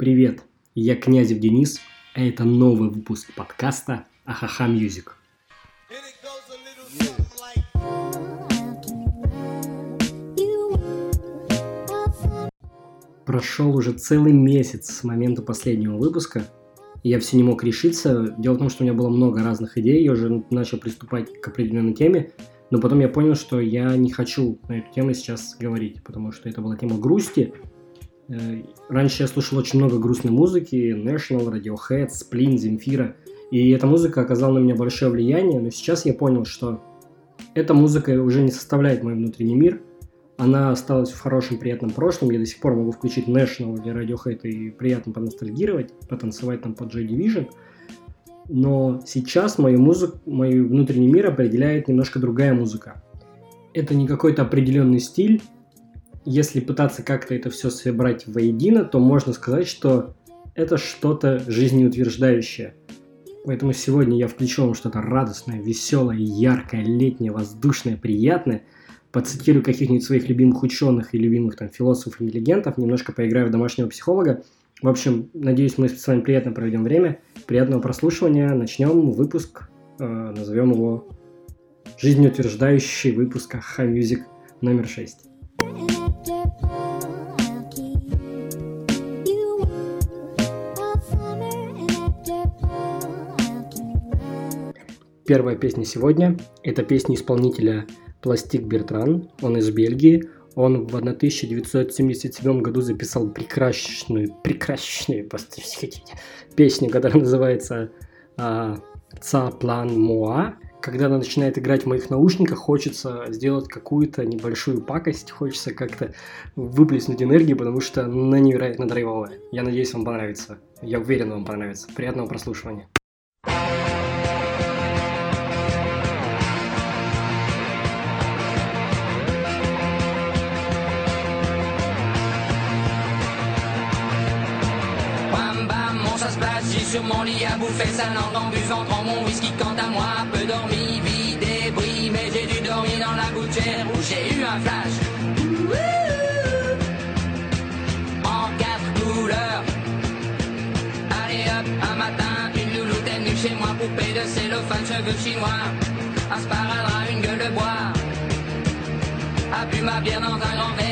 Привет, я Князев Денис, а это новый выпуск подкаста Ахаха Music. Прошел уже целый месяц с момента последнего выпуска, и я все не мог решиться. Дело в том, что у меня было много разных идей, я уже начал приступать к определенной теме, но потом я понял, что я не хочу на эту тему сейчас говорить, потому что это была тема грусти, раньше я слушал очень много грустной музыки, National, Radiohead, Splin, Земфира, и эта музыка оказала на меня большое влияние, но сейчас я понял, что эта музыка уже не составляет мой внутренний мир, она осталась в хорошем, приятном прошлом, я до сих пор могу включить National или Radiohead и приятно поностальгировать, потанцевать там под Joy Division, но сейчас мою музыку, мой внутренний мир определяет немножко другая музыка. Это не какой-то определенный стиль, если пытаться как-то это все собрать воедино, то можно сказать, что это что-то жизнеутверждающее. Поэтому сегодня я включу вам что-то радостное, веселое, яркое, летнее, воздушное, приятное. Поцитирую каких-нибудь своих любимых ученых и любимых там философов и интеллигентов, немножко поиграю в домашнего психолога. В общем, надеюсь, мы с вами приятно проведем время. Приятного прослушивания. Начнем выпуск, э, назовем его жизнеутверждающий выпуск Ха Music номер 6. Первая песня сегодня – это песня исполнителя Пластик Бертран, он из Бельгии. Он в 1977 году записал прекрасную, прекрасную песню, которая называется а, «Ца план Моа». Когда она начинает играть в моих наушниках, хочется сделать какую-то небольшую пакость, хочется как-то выплеснуть энергию, потому что она невероятно драйвовая. Я надеюсь, вам понравится. Я уверен, вам понравится. Приятного прослушивания. Sur mon lit à bouffer sa langue en buvant grand mon whisky. Quant à moi peu dormi, vide bris. Mais j'ai dû dormir dans la gouttière où j'ai eu un flash. En quatre couleurs. Allez hop un matin une louloute est venue chez moi poupée de cellophane cheveux chinois. Un sparadrap une gueule de bois. A bu ma bière dans un grand verre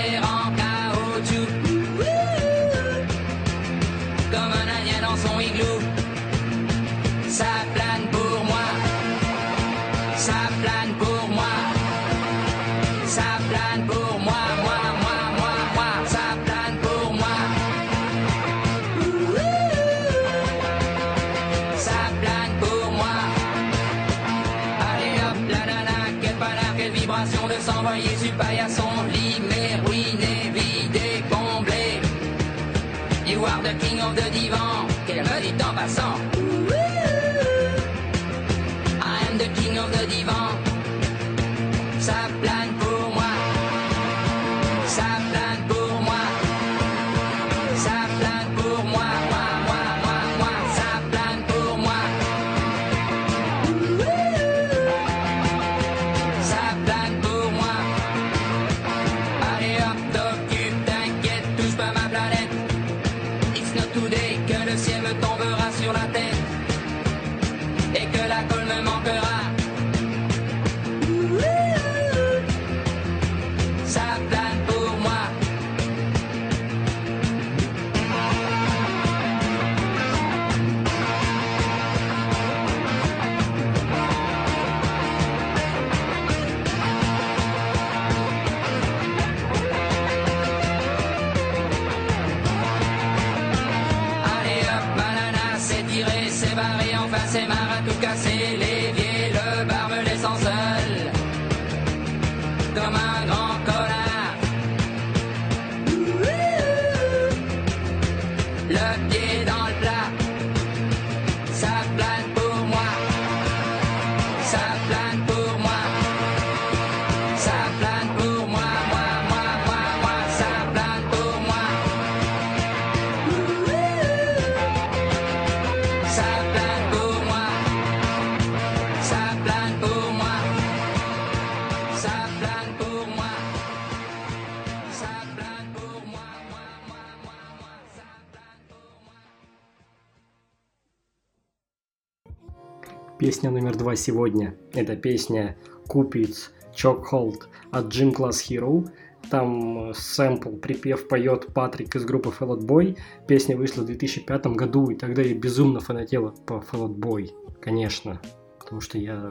Песня номер два сегодня. Это песня Cupid's Chokehold от Gym Class Hero. Там э, сэмпл, припев поет Патрик из группы Fall Out Boy. Песня вышла в 2005 году, и тогда я безумно фанатела по Fall Out Boy, конечно, потому что я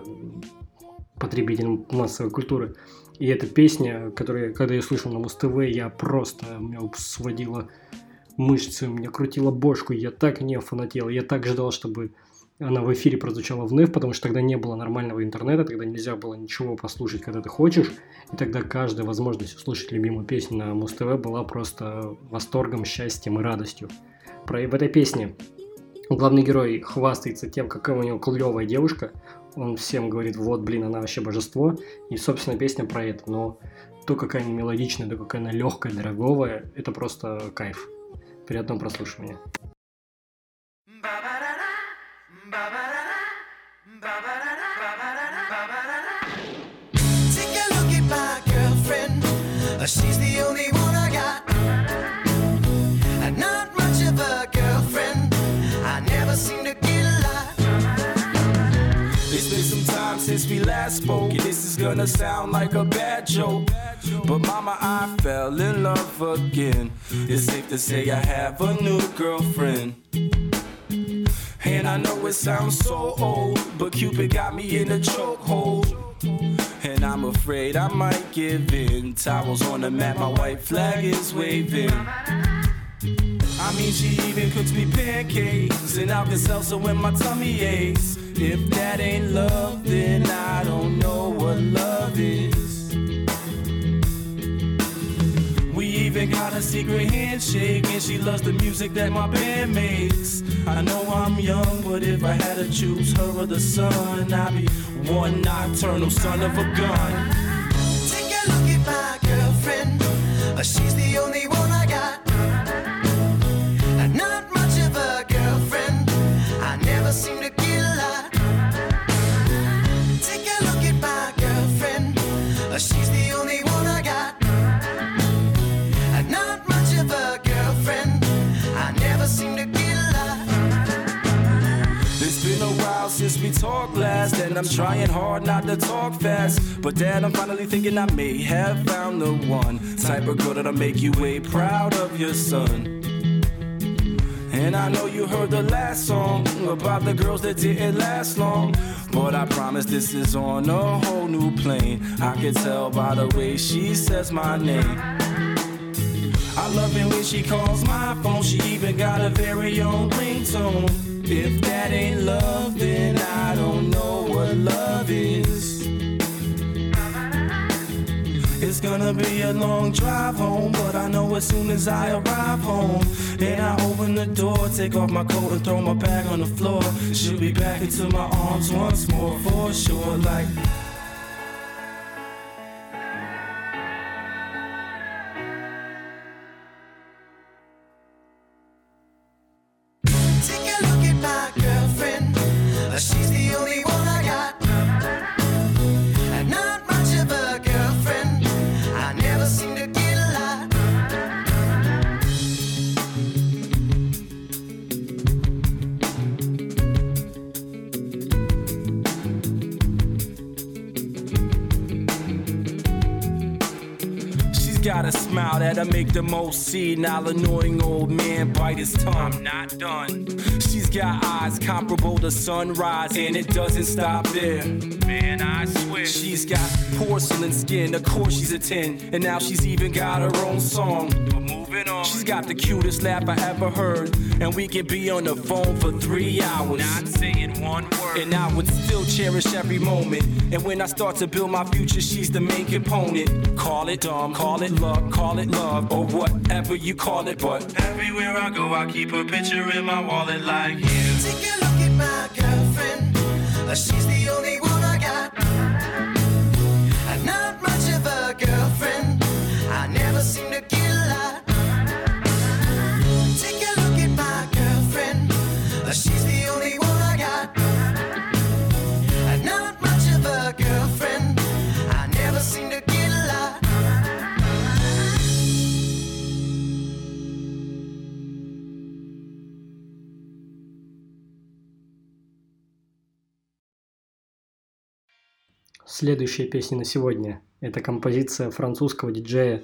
потребитель массовой культуры. И эта песня, которую, когда я слышал на Муз-ТВ, я просто, меня сводила мышцы, меня крутила бошку, я так не фанател, я так ждал, чтобы она в эфире прозвучала вновь, потому что тогда не было нормального интернета, тогда нельзя было ничего послушать, когда ты хочешь, и тогда каждая возможность услышать любимую песню на Муз-ТВ была просто восторгом, счастьем и радостью. Про, в этой песне главный герой хвастается тем, какая у него клевая девушка, он всем говорит, вот, блин, она вообще божество, и, собственно, песня про это, но то, какая она мелодичная, то, какая она легкая, дороговая, это просто кайф. Приятного прослушивания. Take last spoke, this is gonna sound like a bad joke. But mama, I fell in love again. It's safe to say I have a new girlfriend. And I know it sounds so old, but Cupid got me in a chokehold. And I'm afraid I might give in. Towels on the mat, my white flag is waving. I mean, she even cooks me pancakes and Alka Seltzer when my tummy aches. If that ain't love, then I don't know what love is. We even got a secret handshake, and she loves the music that my band makes. I know I'm young, but if I had to choose her or the sun, I'd be one nocturnal son of a gun. Take a look at my girlfriend. Uh, She's the only one I'm not much of a girlfriend, I never seem to get a lot. It's been a while since we talked last, and I'm trying hard not to talk fast. But dad, I'm finally thinking I may have found the one type of girl that'll make you way proud of your son. And I know you heard the last song about the girls that didn't last long. But I promise this is on a whole new plane. I can tell by the way she says my name. I love it when she calls my phone. She even got a very own ringtone. If that ain't love, then I don't know It's gonna be a long drive home, but I know as soon as I arrive home, and I open the door, take off my coat and throw my bag on the floor, she'll be back into my arms once more for sure. Like Take a look at my girlfriend. She's the a smile that'll make the most senile, annoying old man bite his tongue. I'm not done. She's got eyes comparable to sunrise, and it doesn't stop there. Man, I swear. She's got porcelain skin, of course she's a 10, and now she's even got her own song. But on. She's got the cutest laugh I ever heard, and we can be on the phone for three hours. Not saying one word. And I would still cherish every moment. And when I start to build my future, she's the main component. Call it dumb, call it luck, call it love, or whatever you call it. But everywhere I go, I keep a picture in my wallet like you. Take a look at my girlfriend. Uh, She's the only one I got. And not much of a girlfriend. I never seem to Следующая песня на сегодня – это композиция французского диджея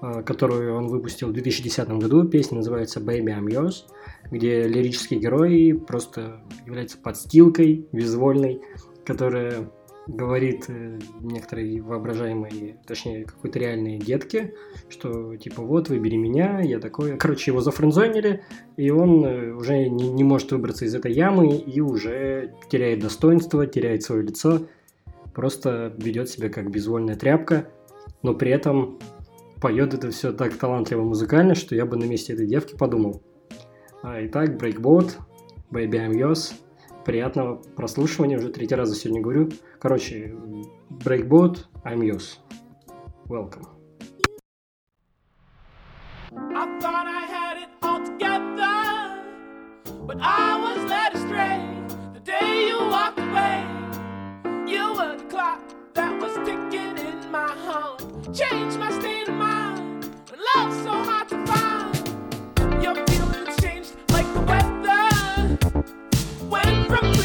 э, которую он выпустил в 2010 году. Песня называется «Baby I'm Yours», где лирический герой просто является подстилкой визвольной, которая говорит э, некоторой воображаемой, точнее, какой-то реальной детке, что типа вот, выбери меня, я такой... Короче, его зафрендзонили, и он э, уже не, не может выбраться из этой ямы и уже теряет достоинство, теряет свое лицо, просто ведет себя как безвольная тряпка, но при этом поет это все так талантливо музыкально, что я бы на месте этой девки подумал. А, итак, Breakboat, Baby I'm Yours, приятного прослушивания, уже третий раз за сегодня говорю. Короче, Breakboat, I'm yours. Welcome. I thought I had it all together, but I was led astray the day you walked away. You were the clock that was ticking in my heart, changed my state from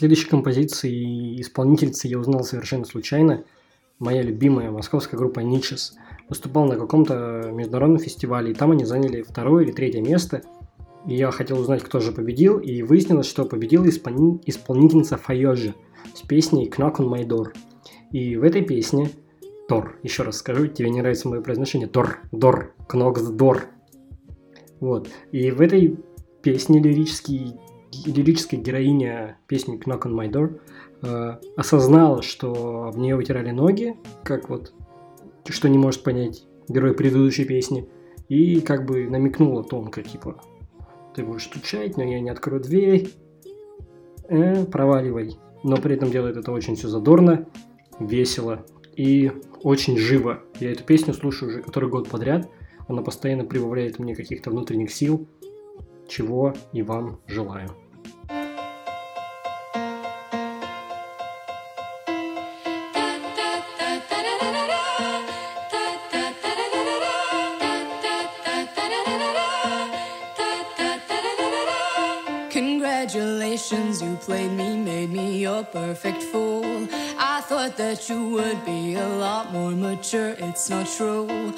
следующей композиции исполнительницы я узнал совершенно случайно. Моя любимая московская группа Ничес выступала на каком-то международном фестивале, и там они заняли второе или третье место. И я хотел узнать, кто же победил, и выяснилось, что победила исполни- исполнительница Файожи с песней «Knock on my door». И в этой песне Тор, еще раз скажу, тебе не нравится мое произношение, Тор, Дор, the door. Вот. И в этой песне лирический, лирическая героиня песни Knock on My Door э, осознала, что в нее вытирали ноги, как вот что не может понять герой предыдущей песни. И как бы намекнула тонко, типа, ты будешь стучать, но я не открою дверь, э, проваливай. Но при этом делает это очень все задорно, весело и очень живо. Я эту песню слушаю уже который год подряд. Она постоянно прибавляет мне каких-то внутренних сил, чего и вам желаю. Congratulations, you played me, made me your perfect fool. I thought that you would be a lot more mature, it's not true.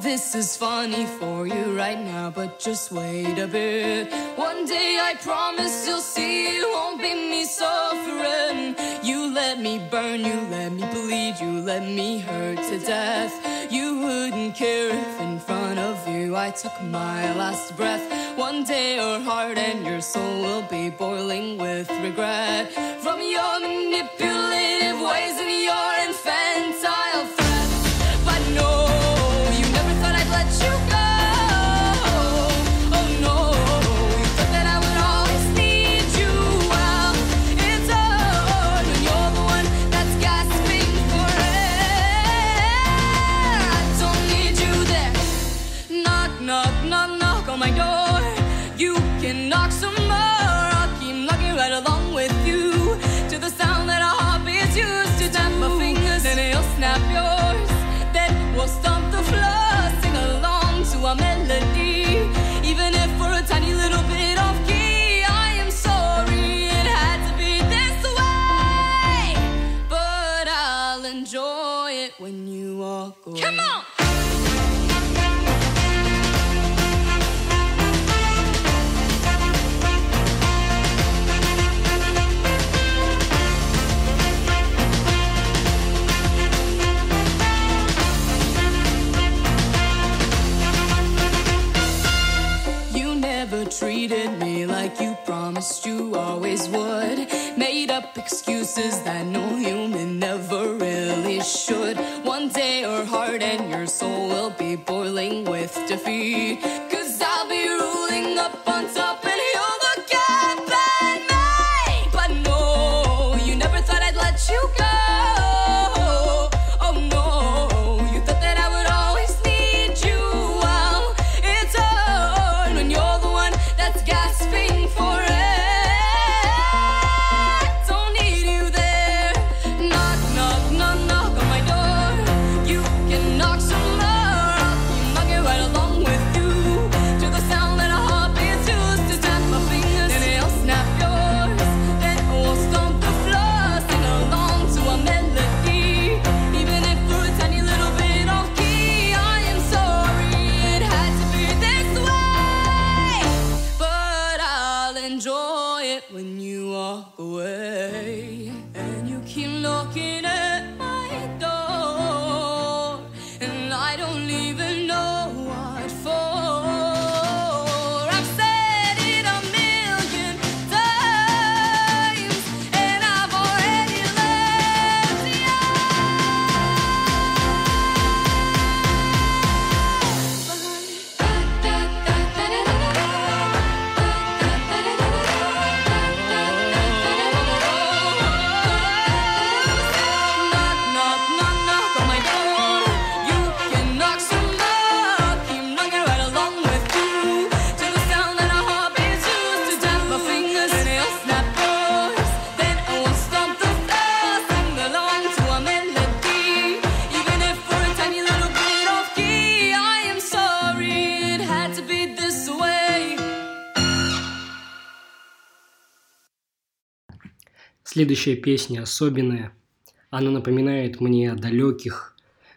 This is funny for you right now, but just wait a bit. One day I promise you'll see it won't be me suffering. You let me burn, you let me bleed, you let me hurt to death. You wouldn't care if in front of you I took my last breath. One day your heart and your soul will be boiling with regret from your manipulative Следующая песня особенная. Она напоминает мне о далеких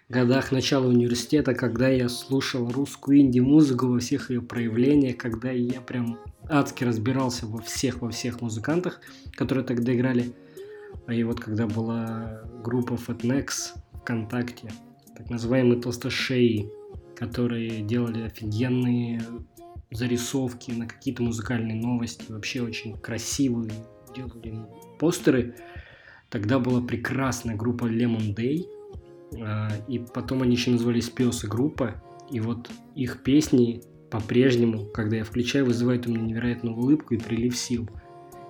годах начала университета, когда я слушал русскую инди-музыку во всех ее проявлениях, когда я прям адски разбирался во всех, во всех музыкантах, которые тогда играли. И вот когда была группа Fatnex ВКонтакте, так называемые толстошеи, которые делали офигенные зарисовки на какие-то музыкальные новости, вообще очень красивые, делали постеры. Тогда была прекрасная группа Lemon Day, А, И потом они еще назывались Пес и группа. И вот их песни по-прежнему, когда я включаю, вызывают у меня невероятную улыбку и прилив сил.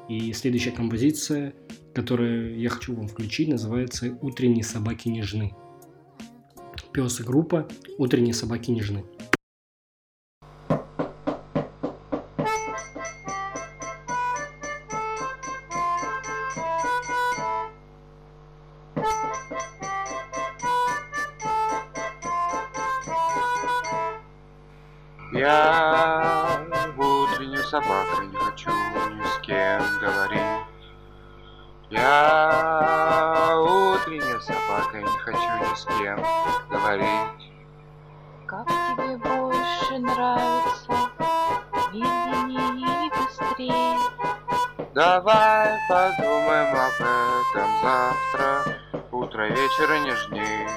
И следующая композиция, которую я хочу вам включить, называется «Утренние собаки нежны». Пес и группа «Утренние собаки нежны». Я утреннюю собаку не хочу ни с кем говорить. Я утренняя собака не хочу ни с кем говорить. Как тебе больше нравится? Медленнее или быстрее? Давай подумаем об этом завтра. Утро вечера нежней.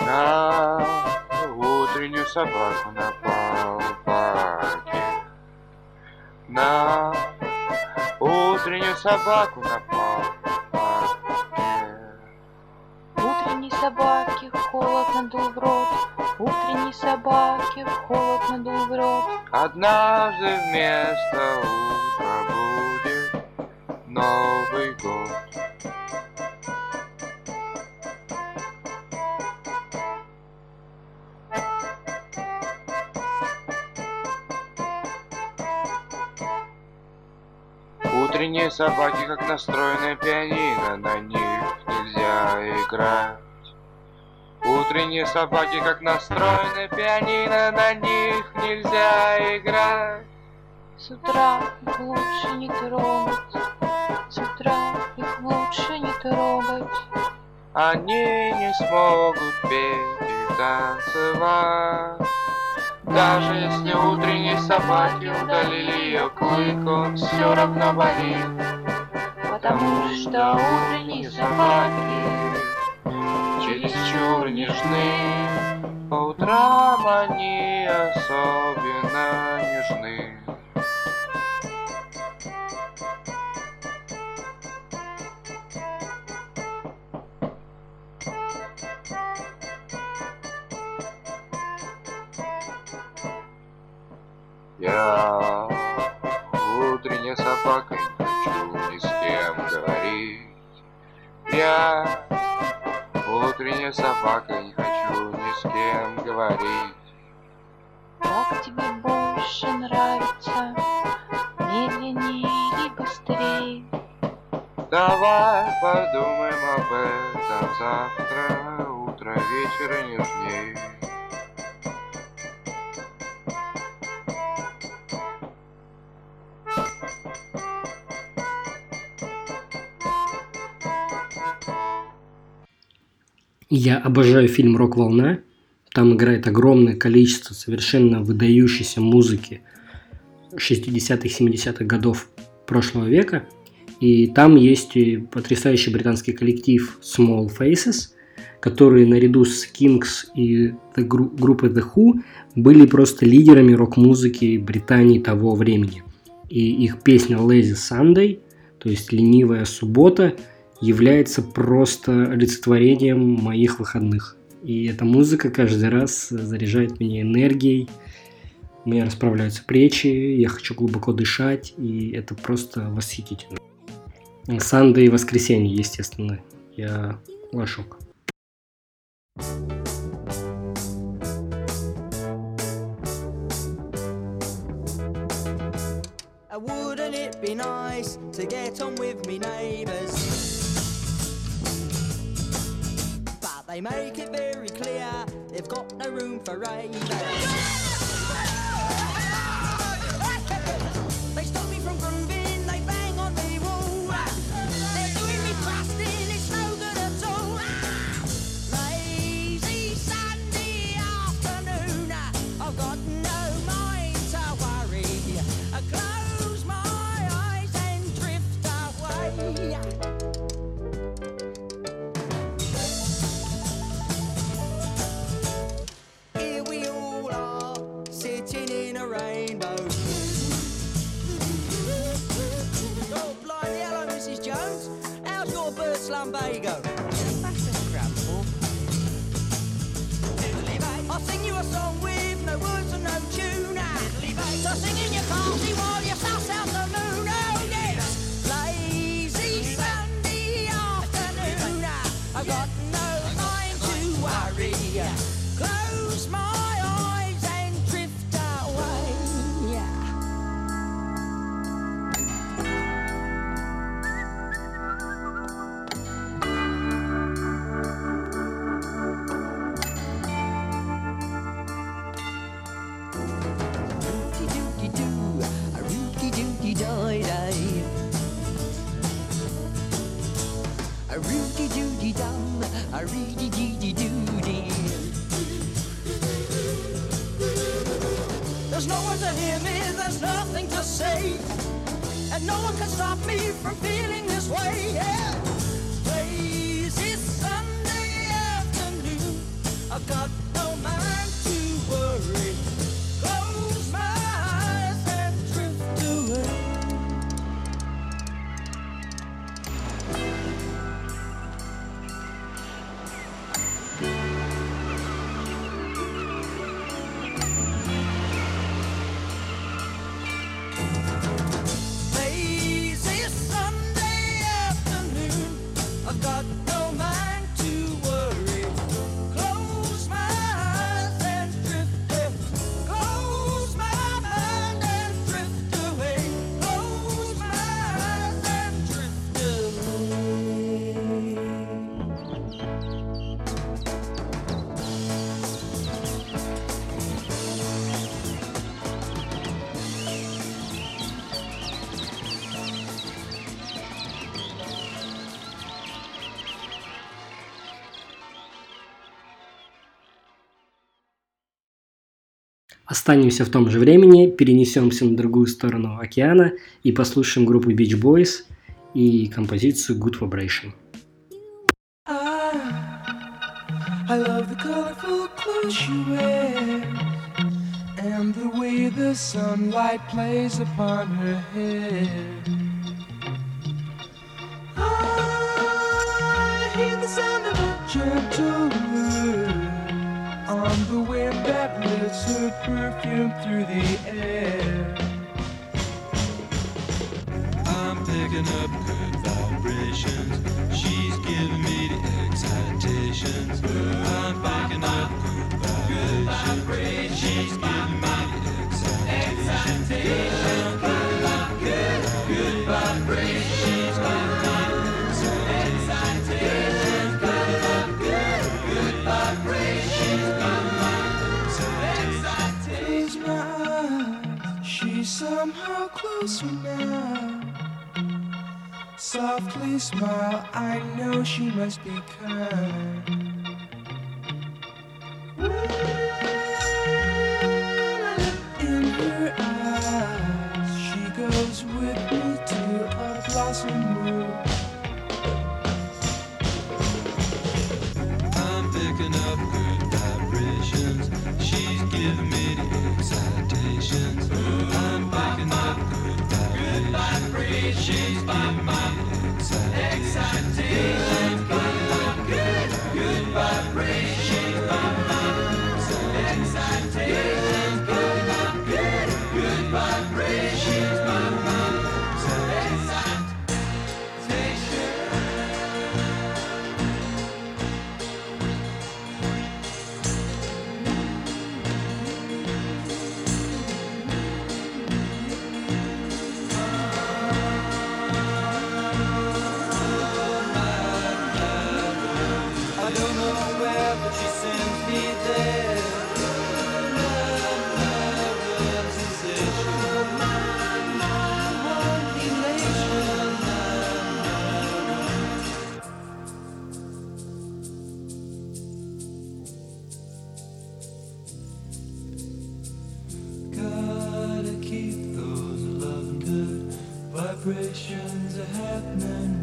На утреннюю собаку напал пакет. На утреннюю собаку напал пакет. Утренней собаке холод надул в рот. Утренней собаке холод надул в рот. Однажды вместо утра собаки, как настроенное пианино, на них нельзя играть. Утренние собаки, как настроенное пианино, на них нельзя играть. С утра их лучше не трогать. С утра их лучше не трогать. Они не смогут петь и танцевать. Даже если утренние собаки удалили ее клык, он все равно болит. Потому что утренние собаки чересчур нежны. По утрам они особенно Я обожаю фильм «Рок-волна». Там играет огромное количество совершенно выдающейся музыки 60-х, 70-х годов прошлого века. И там есть потрясающий британский коллектив Small Faces, которые наряду с Kings и группой The Who были просто лидерами рок-музыки Британии того времени. И их песня Lazy Sunday, то есть ленивая суббота, является просто олицетворением моих выходных. И эта музыка каждый раз заряжает меня энергией, у меня расправляются плечи, я хочу глубоко дышать, и это просто восхитительно. Санда и воскресенье, естественно. Я лошок. Wouldn't it be nice to get on with me neighbours? They make it very clear they've got no room for ravers. Останемся в том же времени, перенесемся на другую сторону океана и послушаем группу Beach Boys и композицию Good Vibration. I love the colorful clothes you wear and the way the sunlight plays upon her hair. I hear the sound of a gentle on the wind. her perfume through the air. I'm picking up good vibrations. She's giving me the excitations. I'm picking up good vibrations. She's giving me the excitations. kiss now. Softly smile, I know she must be kind. celebrations are happening.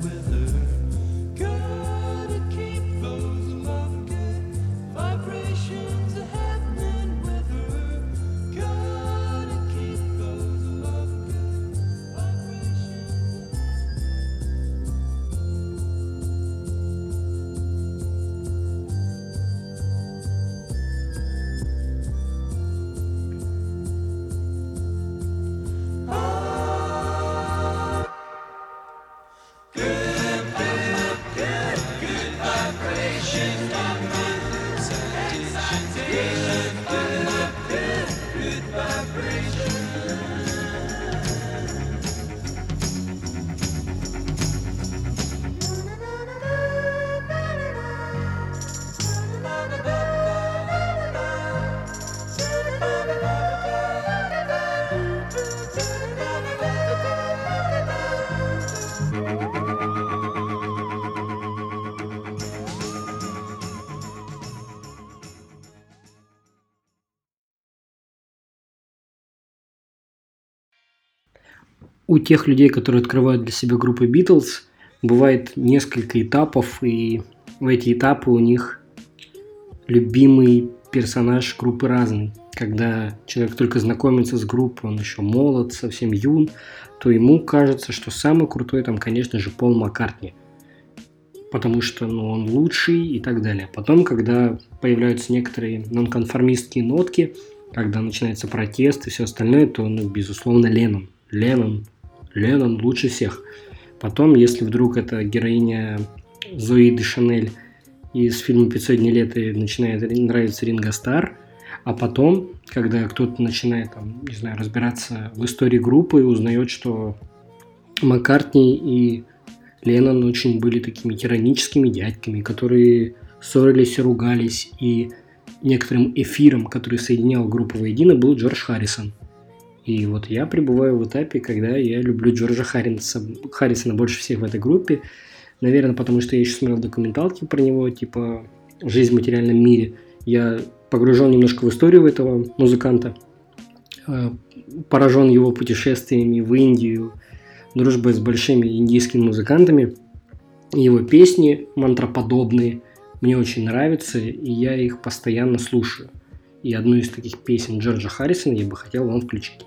У тех людей, которые открывают для себя группы Beatles, бывает несколько этапов, и в эти этапы у них любимый персонаж группы разный. Когда человек только знакомится с группой, он еще молод, совсем юн, то ему кажется, что самый крутой там, конечно же, Пол Маккартни. Потому что ну, он лучший и так далее. Потом, когда появляются некоторые нонконформистские нотки, когда начинается протест и все остальное, то, ну, безусловно, Леннон. Леннон, Леннон лучше всех. Потом, если вдруг это героиня Зои де Шанель из фильма «500 дней лета» начинает нравиться Ринго Стар, а потом, когда кто-то начинает, там, не знаю, разбираться в истории группы и узнает, что Маккартни и Леннон очень были такими тираническими дядьками, которые ссорились и ругались, и некоторым эфиром, который соединял группу воедино, был Джордж Харрисон. И вот я пребываю в этапе, когда я люблю Джорджа Харрисона, Харрисона больше всех в этой группе. Наверное, потому что я еще смотрел документалки про него, типа «Жизнь в материальном мире». Я погружен немножко в историю этого музыканта, э, поражен его путешествиями в Индию, дружбой с большими индийскими музыкантами. Его песни мантроподобные мне очень нравятся, и я их постоянно слушаю. И одну из таких песен Джорджа Харрисона я бы хотел вам включить.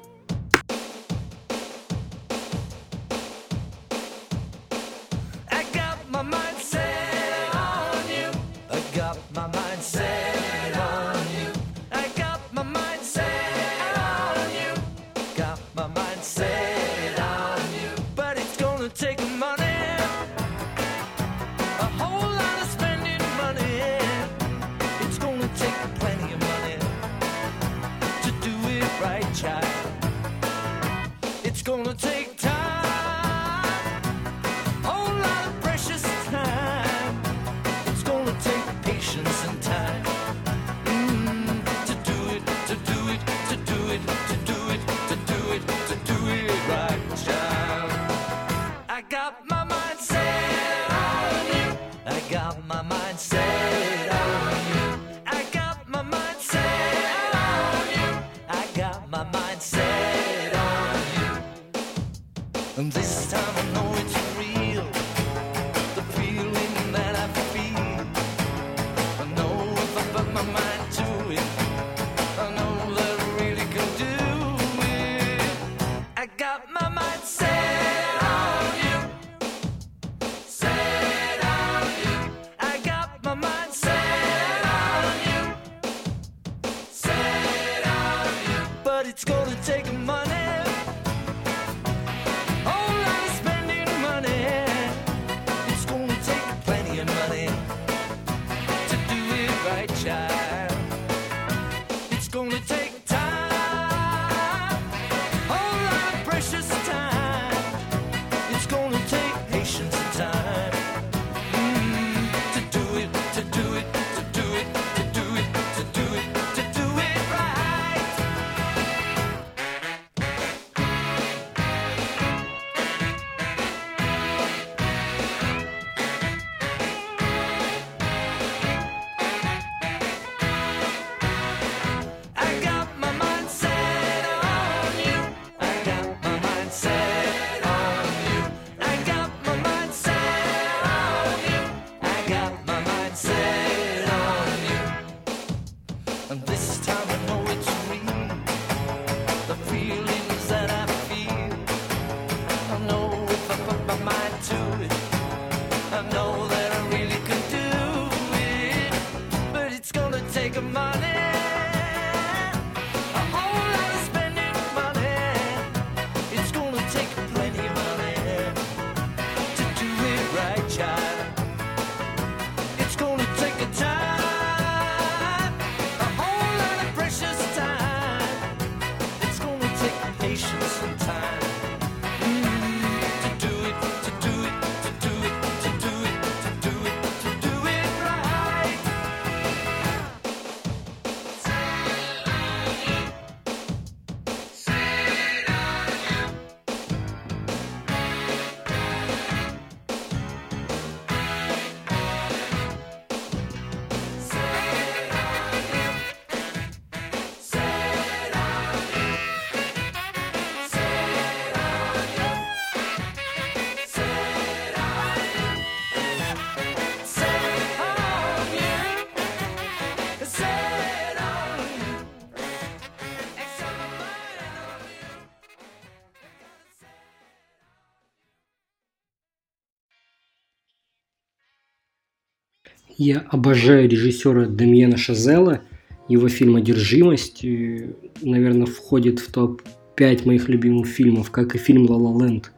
Я обожаю режиссера Демьена Шазела. Его фильм «Одержимость», э, наверное, входит в топ-5 моих любимых фильмов, как и фильм «Ла Ла Ленд».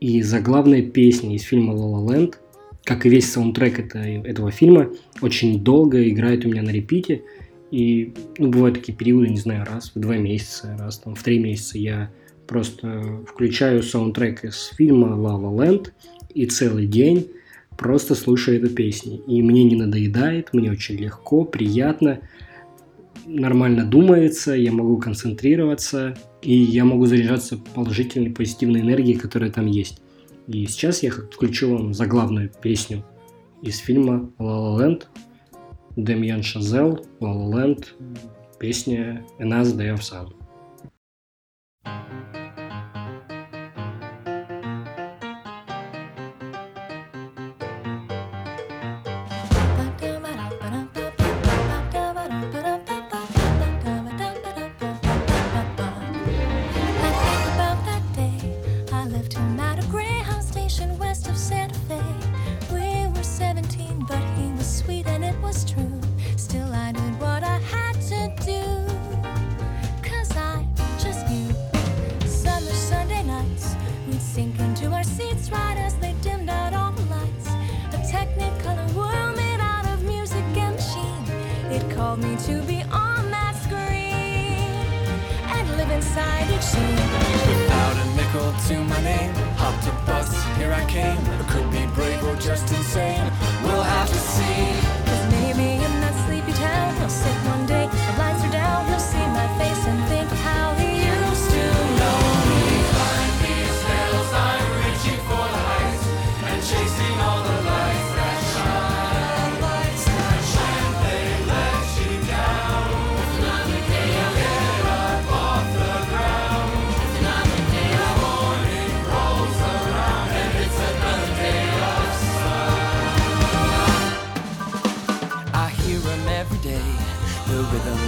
И заглавная песня из фильма «Ла Ла Ленд», как и весь саундтрек это, этого фильма, очень долго играет у меня на репите. И ну, бывают такие периоды, не знаю, раз в два месяца, раз там в три месяца я просто включаю саундтрек из фильма «Ла Ла Ленд» и целый день просто слушаю эту песню. И мне не надоедает, мне очень легко, приятно, нормально думается, я могу концентрироваться, и я могу заряжаться положительной, позитивной энергией, которая там есть. И сейчас я включу вам заглавную песню из фильма «Ла Ла Ленд», Демьян Шазел, «Ла Ла Ленд», песня «Эназ Day of Sun». I to be on that screen and live inside each scene. Without a nickel to my name, hopped a bus, here I came. Could be brave or just insane.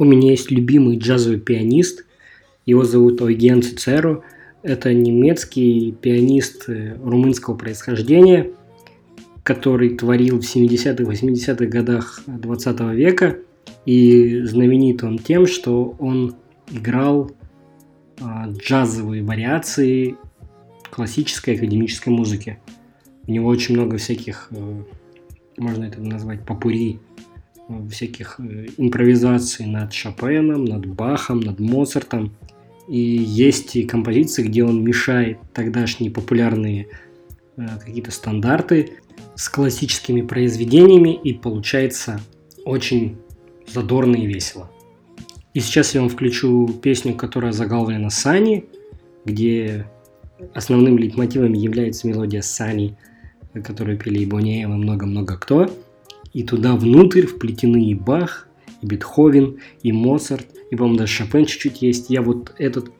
У меня есть любимый джазовый пианист. Его зовут Ойген Цицеро. Это немецкий пианист э, румынского происхождения, который творил в 70-х, 80-х годах 20 века. И знаменит он тем, что он играл а, джазовые вариации классической академической музыки. У него очень много всяких, э, можно это назвать, попури, всяких э, импровизаций над Шопеном, над Бахом, над Моцартом. И есть и композиции, где он мешает тогдашние популярные э, какие-то стандарты с классическими произведениями, и получается очень задорно и весело. И сейчас я вам включу песню, которая заглавлена Сани, где основным лейтмотивом является мелодия Сани, которую пели и Бонеева, много-много кто. И туда внутрь вплетены и Бах, и Бетховен, и Моцарт, и, по-моему, даже Шопен чуть-чуть есть. Я вот этот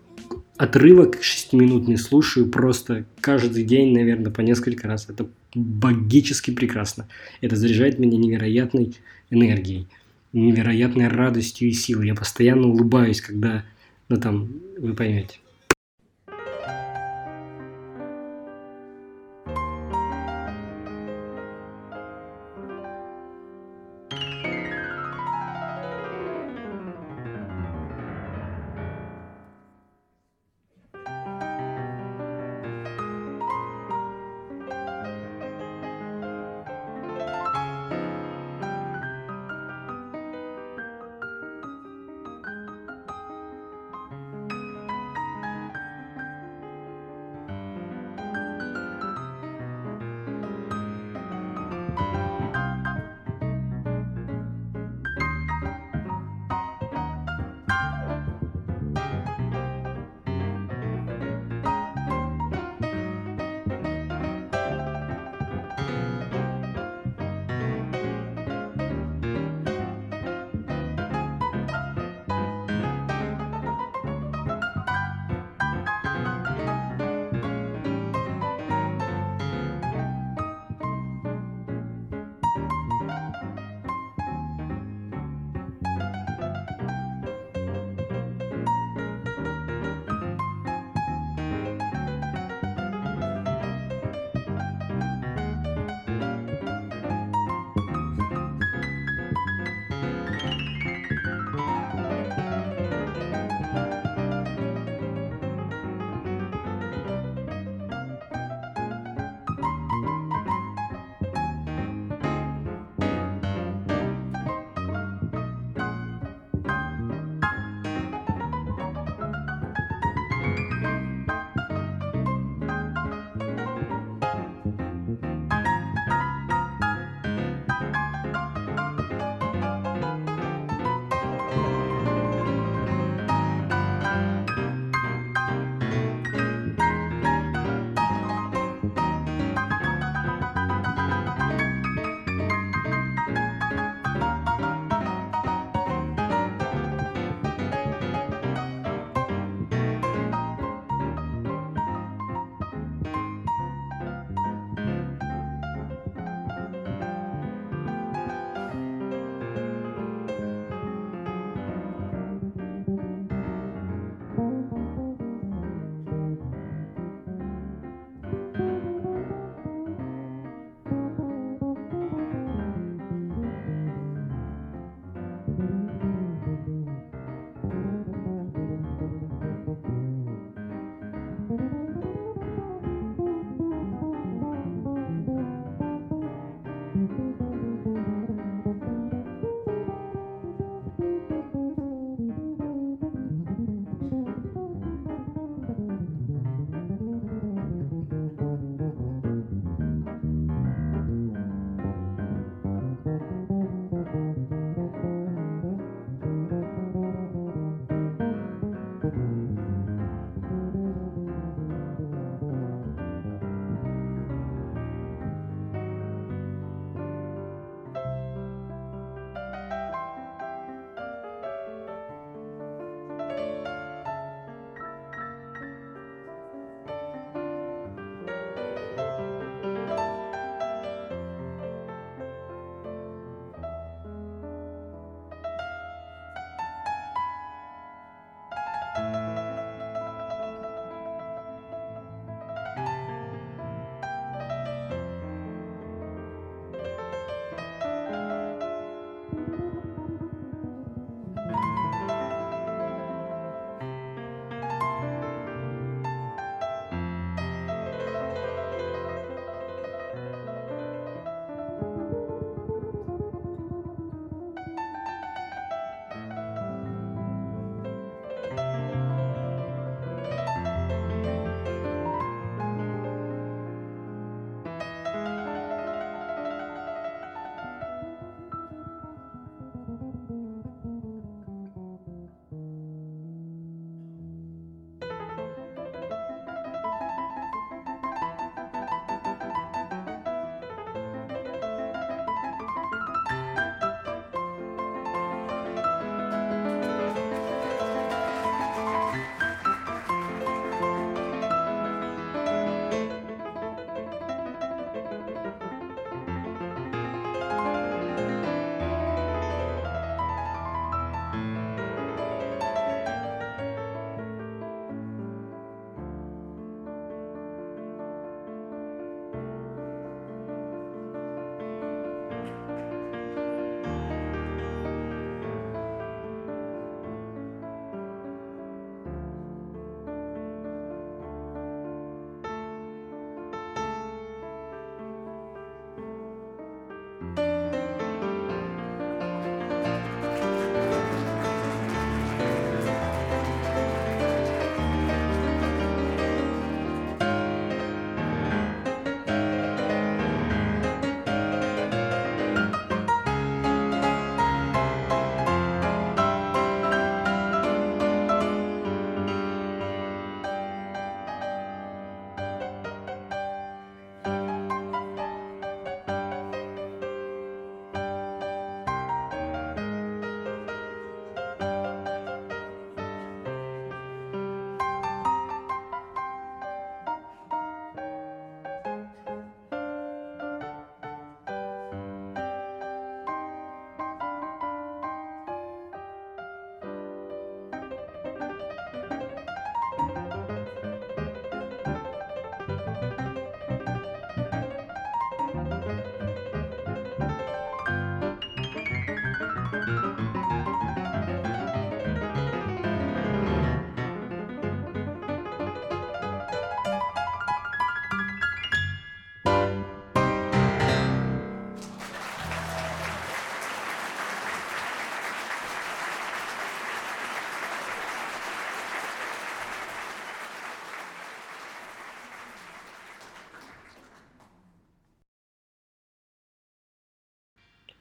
отрывок шестиминутный слушаю просто каждый день, наверное, по несколько раз. Это богически прекрасно. Это заряжает меня невероятной энергией, невероятной радостью и силой. Я постоянно улыбаюсь, когда, ну там, вы поймете.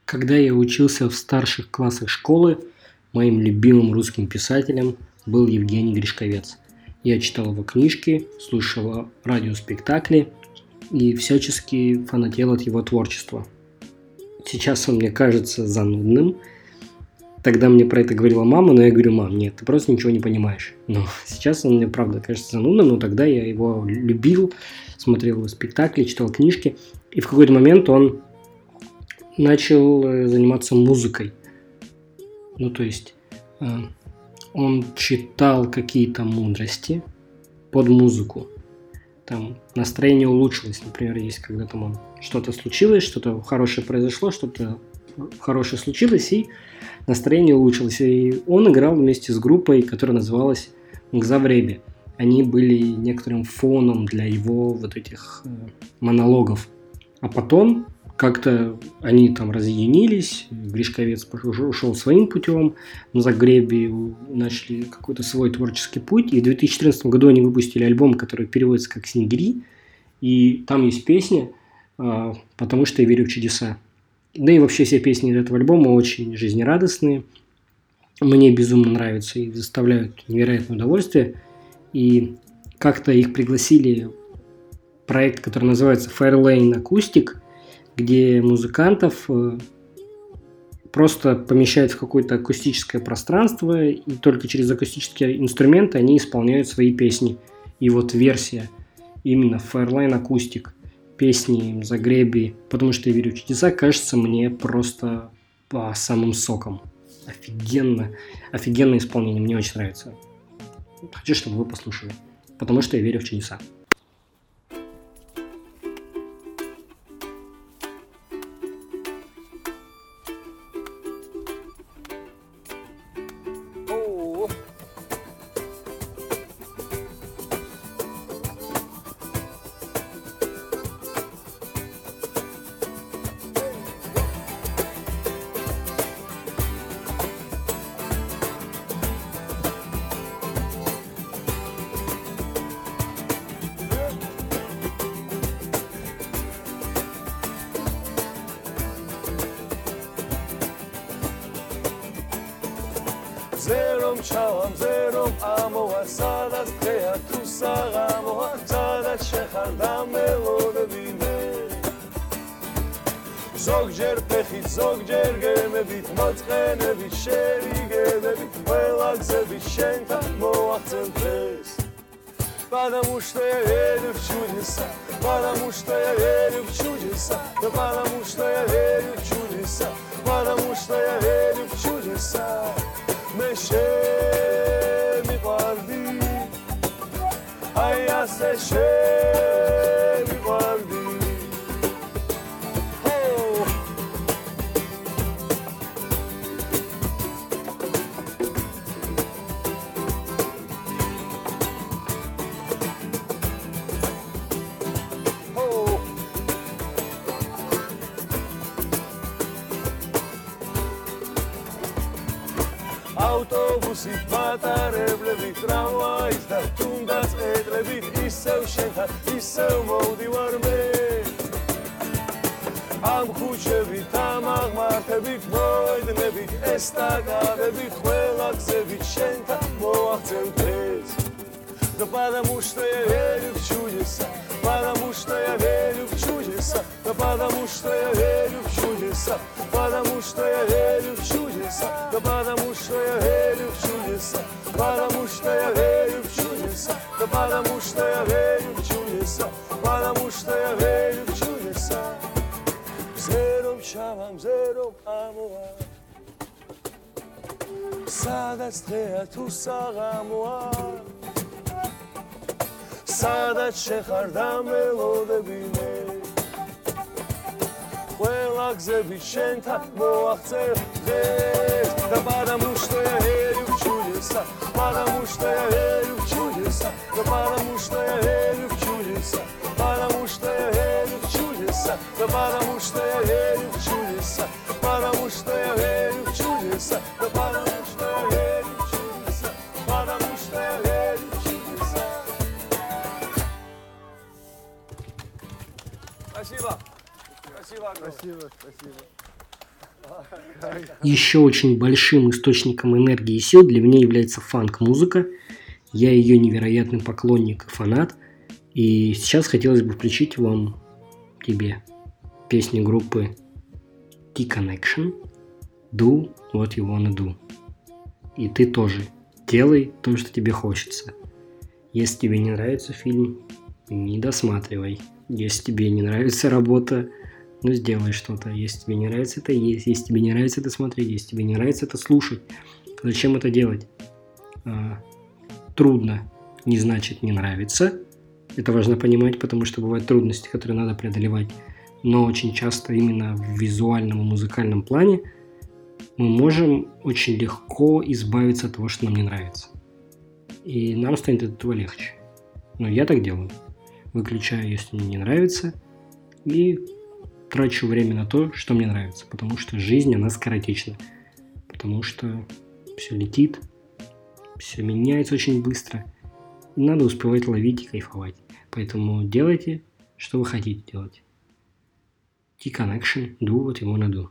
Когда я учился в старших классах школы, моим любимым русским писателем был Евгений Гришковец. Я читал его книжки, слушал радиоспектакли и всячески фанател от его творчества. Сейчас он мне кажется занудным. Тогда мне про это говорила мама, но я говорю, мам, нет, ты просто ничего не понимаешь. Но сейчас он мне правда кажется занудным, но тогда я его любил, смотрел его спектакли, читал книжки. И в какой-то момент он начал э, заниматься музыкой. Ну, то есть э, он читал какие-то мудрости под музыку. Там настроение улучшилось, например, есть когда там что-то случилось, что-то хорошее произошло, что-то хорошее случилось, и настроение улучшилось. И он играл вместе с группой, которая называлась Гзавреби. Они были некоторым фоном для его вот этих э, монологов. А потом как-то они там разъединились, Гришковец ушел своим путем, на Загребе начали какой-то свой творческий путь, и в 2014 году они выпустили альбом, который переводится как «Сингри», и там есть песня а, «Потому что я верю в чудеса». Да и вообще все песни этого альбома очень жизнерадостные, мне безумно нравятся и доставляют невероятное удовольствие, и как-то их пригласили проект, который называется Fairlane Acoustic, где музыкантов э, просто помещают в какое-то акустическое пространство, и только через акустические инструменты они исполняют свои песни. И вот версия именно Fairline Acoustic песни Загреби, потому что я верю в чудеса, кажется мне просто а, самым соком. Офигенно. Офигенное исполнение, мне очень нравится. Хочу, чтобы вы послушали. Потому что я верю в чудеса. ქუჩებით ამ აღმართებით მოედნებით ესტაკადებით ყველა გზებით შენთან მოაღწევ დღეს Да потому что я верю в чудеса, потому что я верю в чудеса, да потому что я верю в чудеса, потому что я верю в чудеса, да потому что я верю в чудеса, потому что я верю в чудеса, да потому что я верю в чудеса, потому что я верю в чудеса. Зером чавам, зером амуа, სადაც დღეა თუ საღამოა სადაც შეხარდა მელოდები მე ყველა გზები შენთან მოაღწევ დღეს და потому что я верю в чудеса потому что я верю в чудеса да потому что я верю чудеса да потому что я верю в чудеса потому что я верю в чудеса да потому что я верю в чудеса потому что я верю в чудеса Спасибо. Спасибо. огромное. Спасибо, спасибо. Еще очень большим источником энергии и сил для меня является фанк-музыка. Я ее невероятный поклонник и фанат. И сейчас хотелось бы включить вам, тебе, песни группы T-Connection Do What You Wanna Do. И ты тоже делай то, что тебе хочется. Если тебе не нравится фильм, не досматривай. Если тебе не нравится работа, ну сделай что-то. Если тебе не нравится это есть, если тебе не нравится это смотреть, если тебе не нравится это слушать, зачем это делать? А, трудно не значит не нравится. Это важно понимать, потому что бывают трудности, которые надо преодолевать. Но очень часто именно в визуальном и музыкальном плане мы можем очень легко избавиться от того, что нам не нравится. И нам станет от этого легче. Но я так делаю. Выключаю, если мне не нравится, и трачу время на то, что мне нравится. Потому что жизнь, она скоротечна. Потому что все летит, все меняется очень быстро. Надо успевать ловить и кайфовать. Поэтому делайте, что вы хотите делать. T-Connection, do what you wanna do.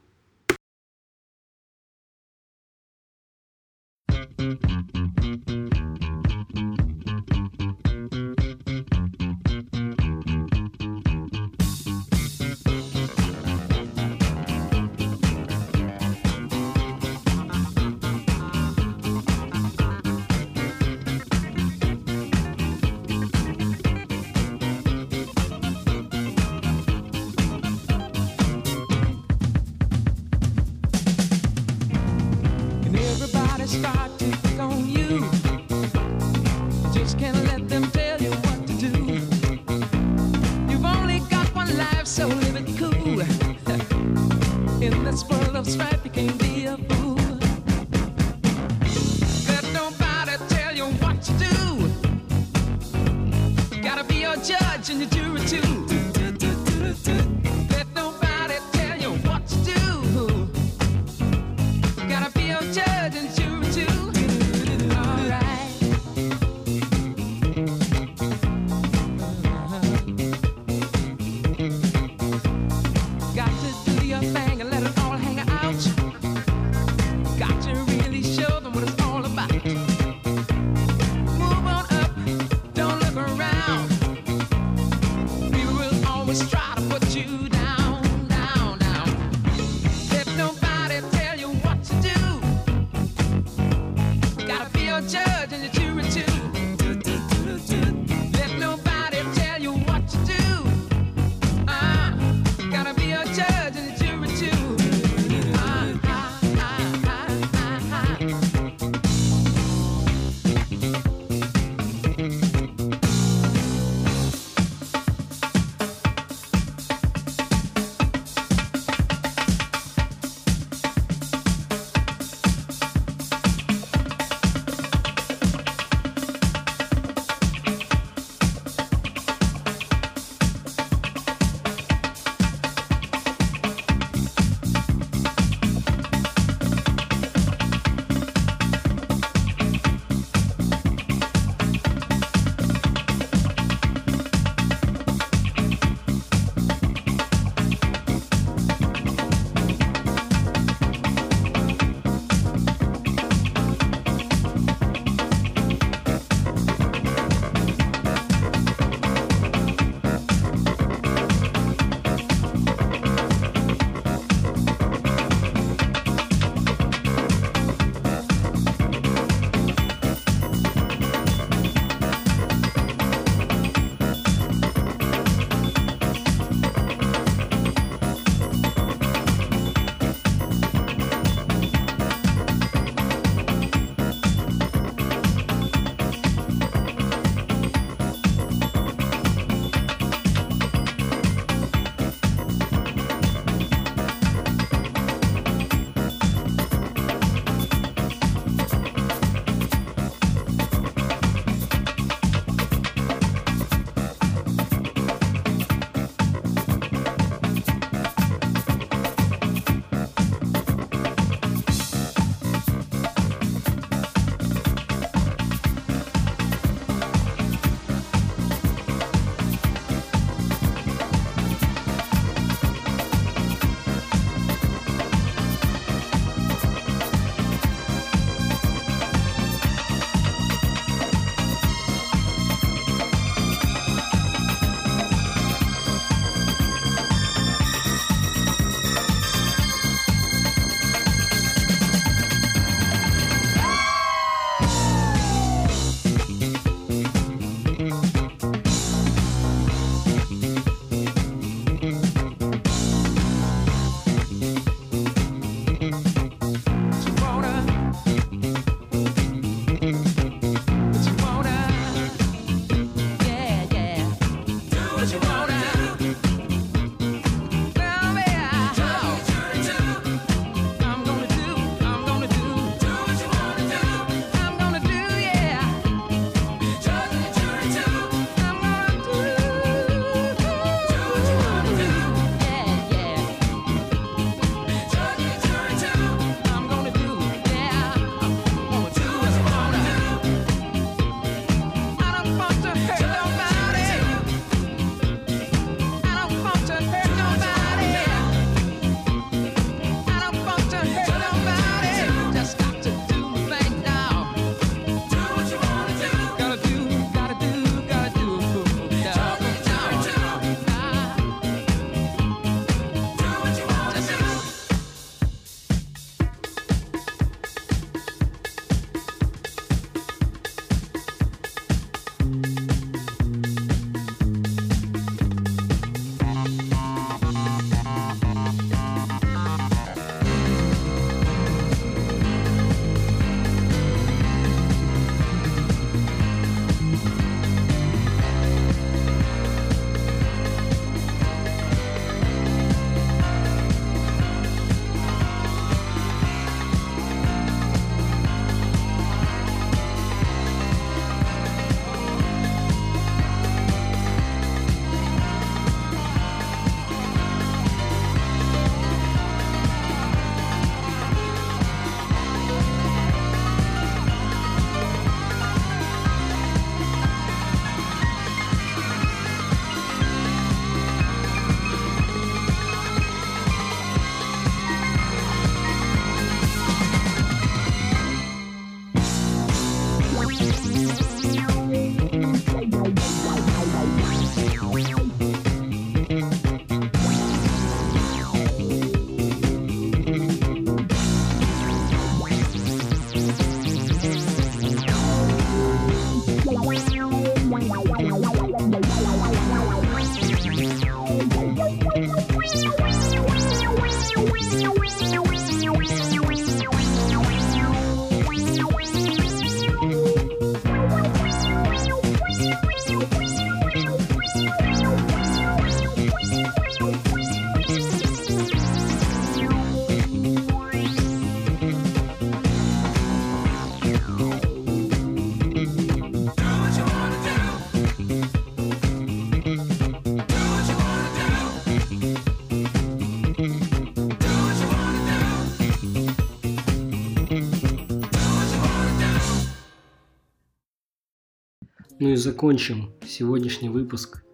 Ну и закончим сегодняшний выпуск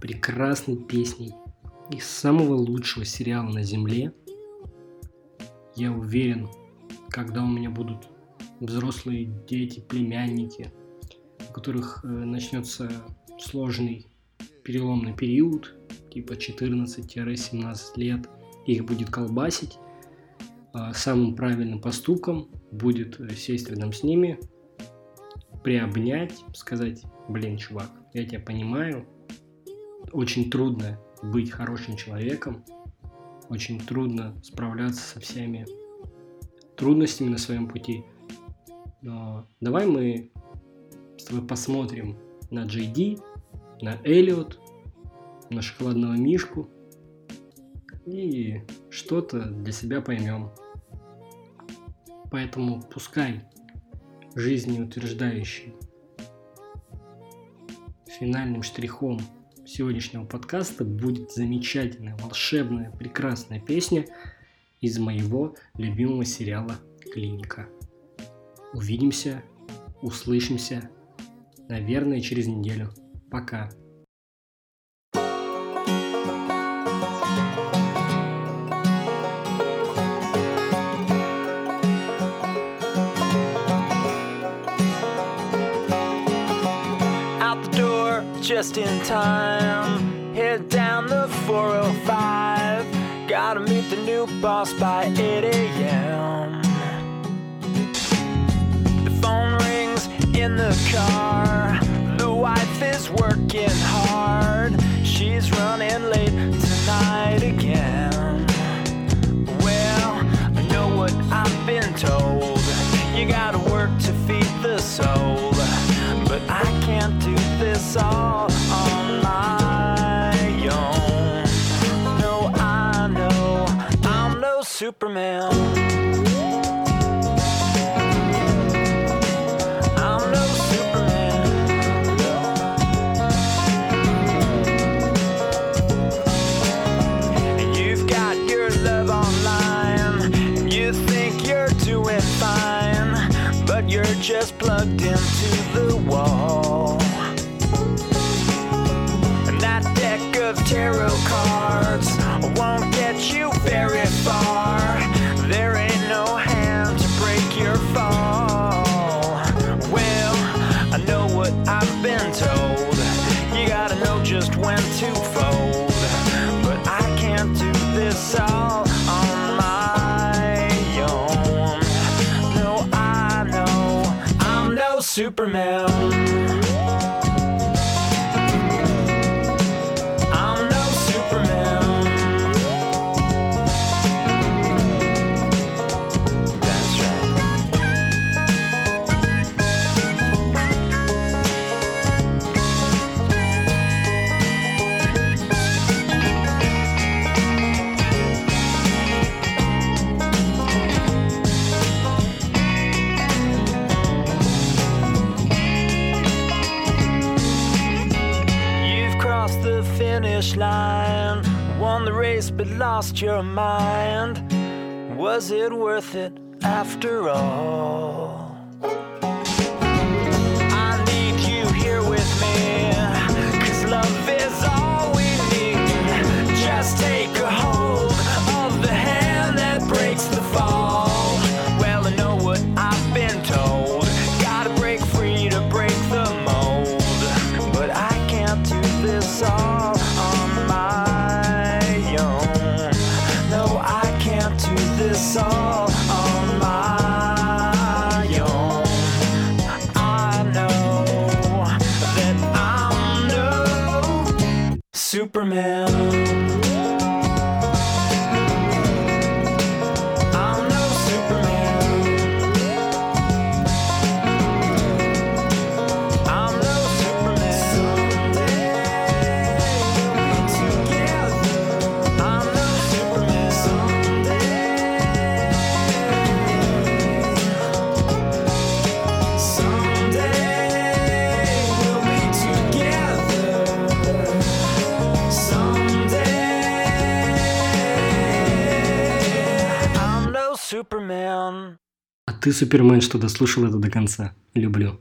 прекрасной песней из самого лучшего сериала на Земле. Я уверен, когда у меня будут взрослые дети, племянники, у которых э, начнется сложный переломный период, типа 14-17 лет, их будет колбасить, а самым правильным поступком будет э, сесть рядом с ними, приобнять, сказать, блин, чувак, я тебя понимаю, очень трудно быть хорошим человеком, очень трудно справляться со всеми трудностями на своем пути. Но давай мы с тобой посмотрим на Ди, на Эллиот, на шоколадного мишку и что-то для себя поймем. Поэтому пускай жизнеутверждающий финальным штрихом сегодняшнего подкаста будет замечательная, волшебная, прекрасная песня из моего любимого сериала «Клиника». Увидимся, услышимся, наверное, через неделю. Пока. Just in time. Head down the 405. Gotta meet the new boss by 8 a.m. The phone rings in the car. The wife is working hard. She's running late tonight again. Well, I know what I've been told. You gotta work to feed the soul. Superman. Superman. Your mind. Was it worth it after all? Ты, Супермен, что дослушал это до конца. Люблю.